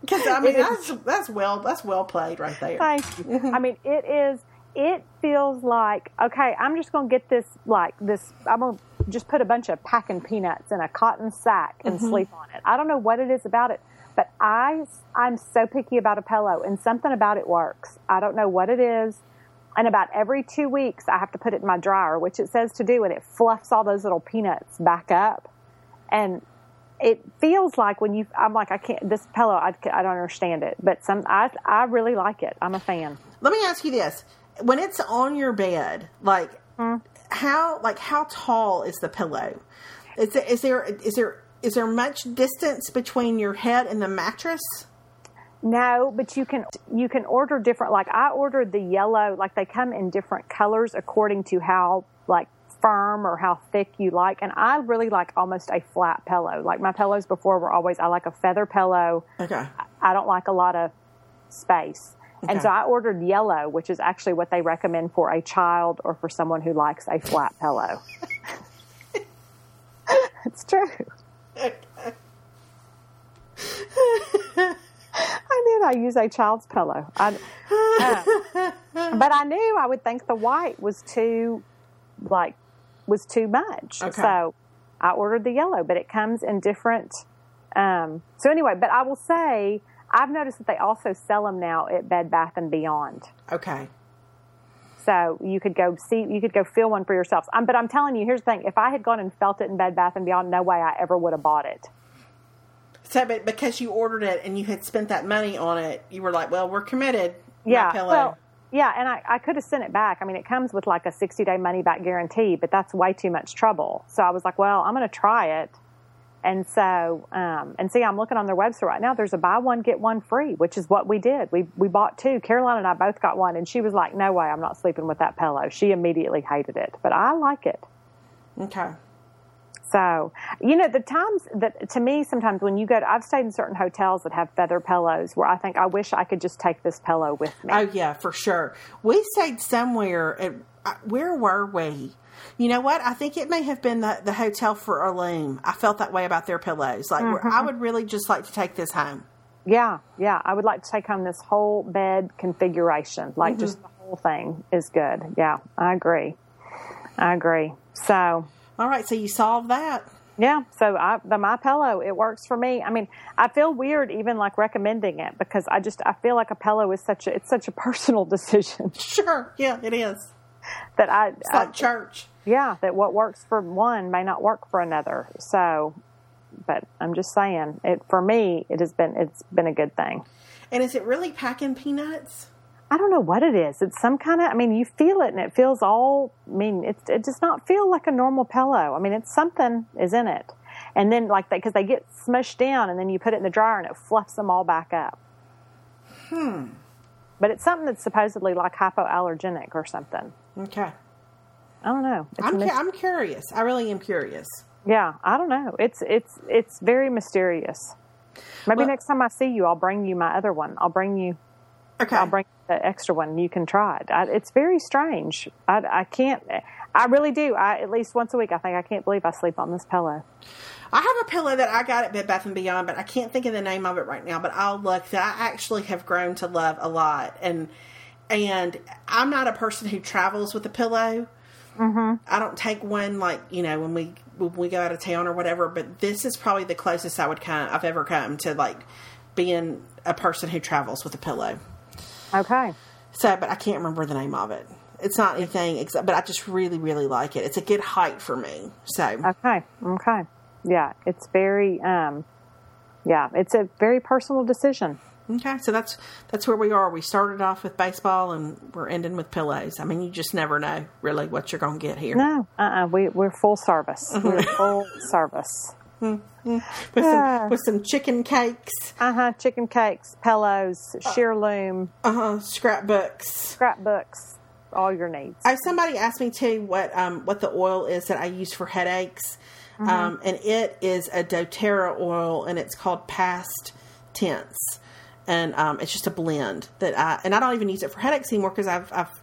Because I mean is- that's that's well that's well played right there. Thank you. I mean, it is. It feels like okay. I'm just to get this like this. I'm to just put a bunch of packing peanuts in a cotton sack and mm-hmm. sleep on it. I don't know what it is about it, but I I'm so picky about a pillow, and something about it works. I don't know what it is. And about every two weeks, I have to put it in my dryer, which it says to do, and it fluffs all those little peanuts back up. And it feels like when you, I'm like, I can't, this pillow, I, I don't understand it, but some, I, I really like it. I'm a fan. Let me ask you this: when it's on your bed, like Hmm. how like how tall is the pillow? Is is there is there is there much distance between your head and the mattress? No, but you can, you can order different, like I ordered the yellow, like they come in different colors according to how like firm or how thick you like. And I really like almost a flat pillow. Like my pillows before were always, I like a feather pillow. Okay. I don't like a lot of space. Okay. And so I ordered yellow, which is actually what they recommend for a child or for someone who likes a flat pillow. <laughs> <laughs> it's true. I did. I use a child's pillow. I, uh, but I knew I would think the white was too, like, was too much. Okay. So I ordered the yellow, but it comes in different. Um, so anyway, but I will say I've noticed that they also sell them now at Bed Bath and Beyond. Okay. So you could go see, you could go feel one for yourselves. Um, but I'm telling you, here's the thing: if I had gone and felt it in Bed Bath and Beyond, no way I ever would have bought it. So, but because you ordered it and you had spent that money on it, you were like, "Well, we're committed." Yeah, well, yeah, and I, I could have sent it back. I mean, it comes with like a 60 day money back guarantee, but that's way too much trouble. So I was like, well, I'm going to try it. And so, um, and see, I'm looking on their website right now. There's a buy one get one free, which is what we did. We we bought two. Caroline and I both got one, and she was like, "No way, I'm not sleeping with that pillow." She immediately hated it, but I like it. okay. So, you know, the times that to me, sometimes when you go to, I've stayed in certain hotels that have feather pillows where I think, I wish I could just take this pillow with me. Oh yeah, for sure. We stayed somewhere. At, uh, where were we? You know what? I think it may have been the, the hotel for Loom. I felt that way about their pillows. Like, where I mm-hmm. would really just like to take this home. Yeah, yeah. I would like to take home this whole bed configuration. Like, just mm-hmm. the whole thing is good. Yeah, I agree. I agree. So, All right, so you solved that. yeah. So, I, the MyPillow, it works for me. I mean, I feel weird even like recommending it because I just I feel like a pillow is such a it's such a <laughs> personal decision Sure. Yeah, it is. That I, It's I like church. yeah that what works for one may not work for another. So, but I'm just saying it for me. It has been it's been a good thing. And is it really packing peanuts? I don't know what it is. It's some kind of, I mean, you feel it and it feels all, I mean, it, it does not feel like a normal pillow. I mean, it's something is in it. And then, like, that because they get smushed down and then you put it in the dryer and it fluffs them all back up. Hmm. But it's something that's supposedly like hypoallergenic or something. Okay. I don't know. It's I'm, I'm curious. I really am curious. yeah, I don't know. It's it's it's very mysterious. Maybe Well- next time I see you, I'll bring you my other one. I'll bring you Okay. I'll bring the extra one. You can try it. I, it's very strange. I, I can't. I really do. I at least once a week. I think I can't believe I sleep on this pillow. I have a pillow that I got at Bed Bath and Beyond, but I can't think of the name of it right now. But I'll look. That I actually have grown to love a lot, and and I'm not a person who travels with a pillow. Mm-hmm. I don't take one like you know when we when we go out of town or whatever. But this is probably the closest I would come I've ever come to like being a person who travels with a pillow. Okay. So, but I can't remember the name of it. It's not anything, except, but I just really, really like it. It's a good height for me. So, Okay. Okay. Yeah. It's very. Um. Yeah. It's a very personal decision. Okay, so that's that's where we are. We started off with baseball, and we're ending with pillows. I mean, you just never know really what you're going to get here. No. Uh. uh We we're full service. We're full service. With Ah. some with some chicken cakes, Uh huh. Chicken cakes, pillows, Sheerlume, uh huh, scrapbooks. scrapbooks, all your needs. I, somebody asked me too what um what the oil is that I use for headaches, Mm-hmm. um, and it is a DoTerra oil, and it's called Past Tense, and um, it's just a blend that I and I don't even use it for headaches anymore because I've I've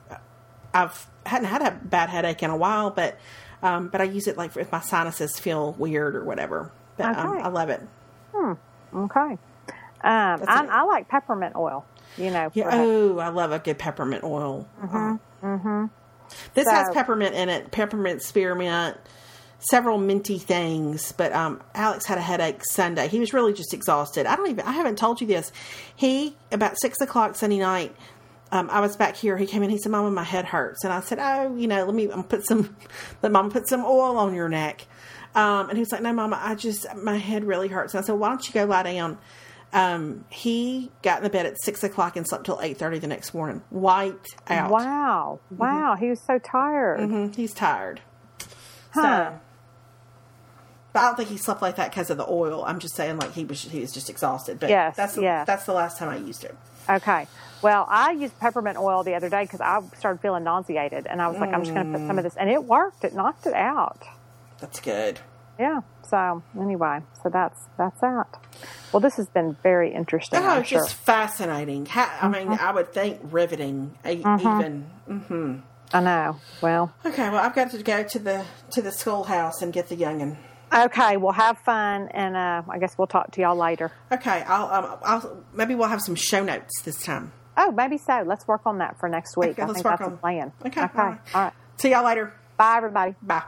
I've hadn't had a bad headache in a while, but um, but I use it like if my sinuses feel weird or whatever. But um, I love it. Okay. Um, I. I like peppermint oil. You know. Yeah. Oh, I love a good peppermint oil. Mm-hmm. This has peppermint in it. Peppermint, spearmint, several minty things. But um, Alex had a headache Sunday. He was really just exhausted. I don't even. I haven't told you this. He about six o'clock Sunday night. Um, I was back here. He came in. He said, "Mama, my head hurts." And I said, "Oh, you know, let me put some, <laughs> let Mama put some oil on your neck." Um, and he was like, "No, Mama, I just my head really hurts." And I said, "Why don't you go lie down?" Um, he got in the bed at six o'clock and slept till eight thirty the next morning, wiped out. Wow. Wow. He was so tired. Mhm, He's tired. Huh. So, but I don't think he slept like that because of the oil. I'm just saying, like he was he was just exhausted. But Yes, that's the, yes. that's the last time I used it. Okay. Well, I used peppermint oil the other day because I started feeling nauseated, and I was like, I'm just going to put some of this, and it worked. It knocked it out. That's good. Yeah. So anyway, so that's that's that. Well, this has been very interesting. Oh, I'm it's sure. just fascinating. Ha- I mean, mm-hmm. I would think riveting. e- mm-hmm. Even mm-hmm. I know. Well, okay. Well, I've got to go to the to the schoolhouse and get the youngin. Okay. Well, have fun, and uh, I guess we'll talk to y'all later. Okay, I'll um, I'll maybe we'll have some show notes this time. Oh, maybe so. Let's work on that for next week. Okay, I let's think work that's on- a plan. Okay, Okay. all right. All right. See y'all later. Bye, everybody. Bye.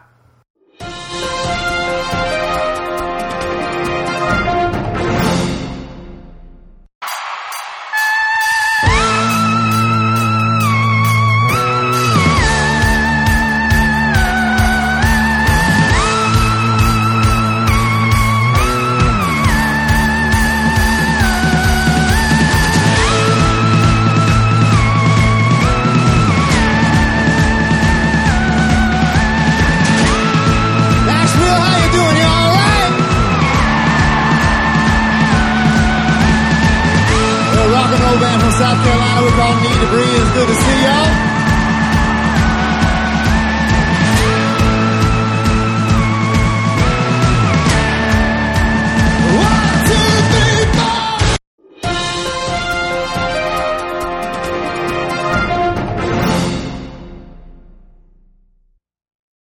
Good to see y'all.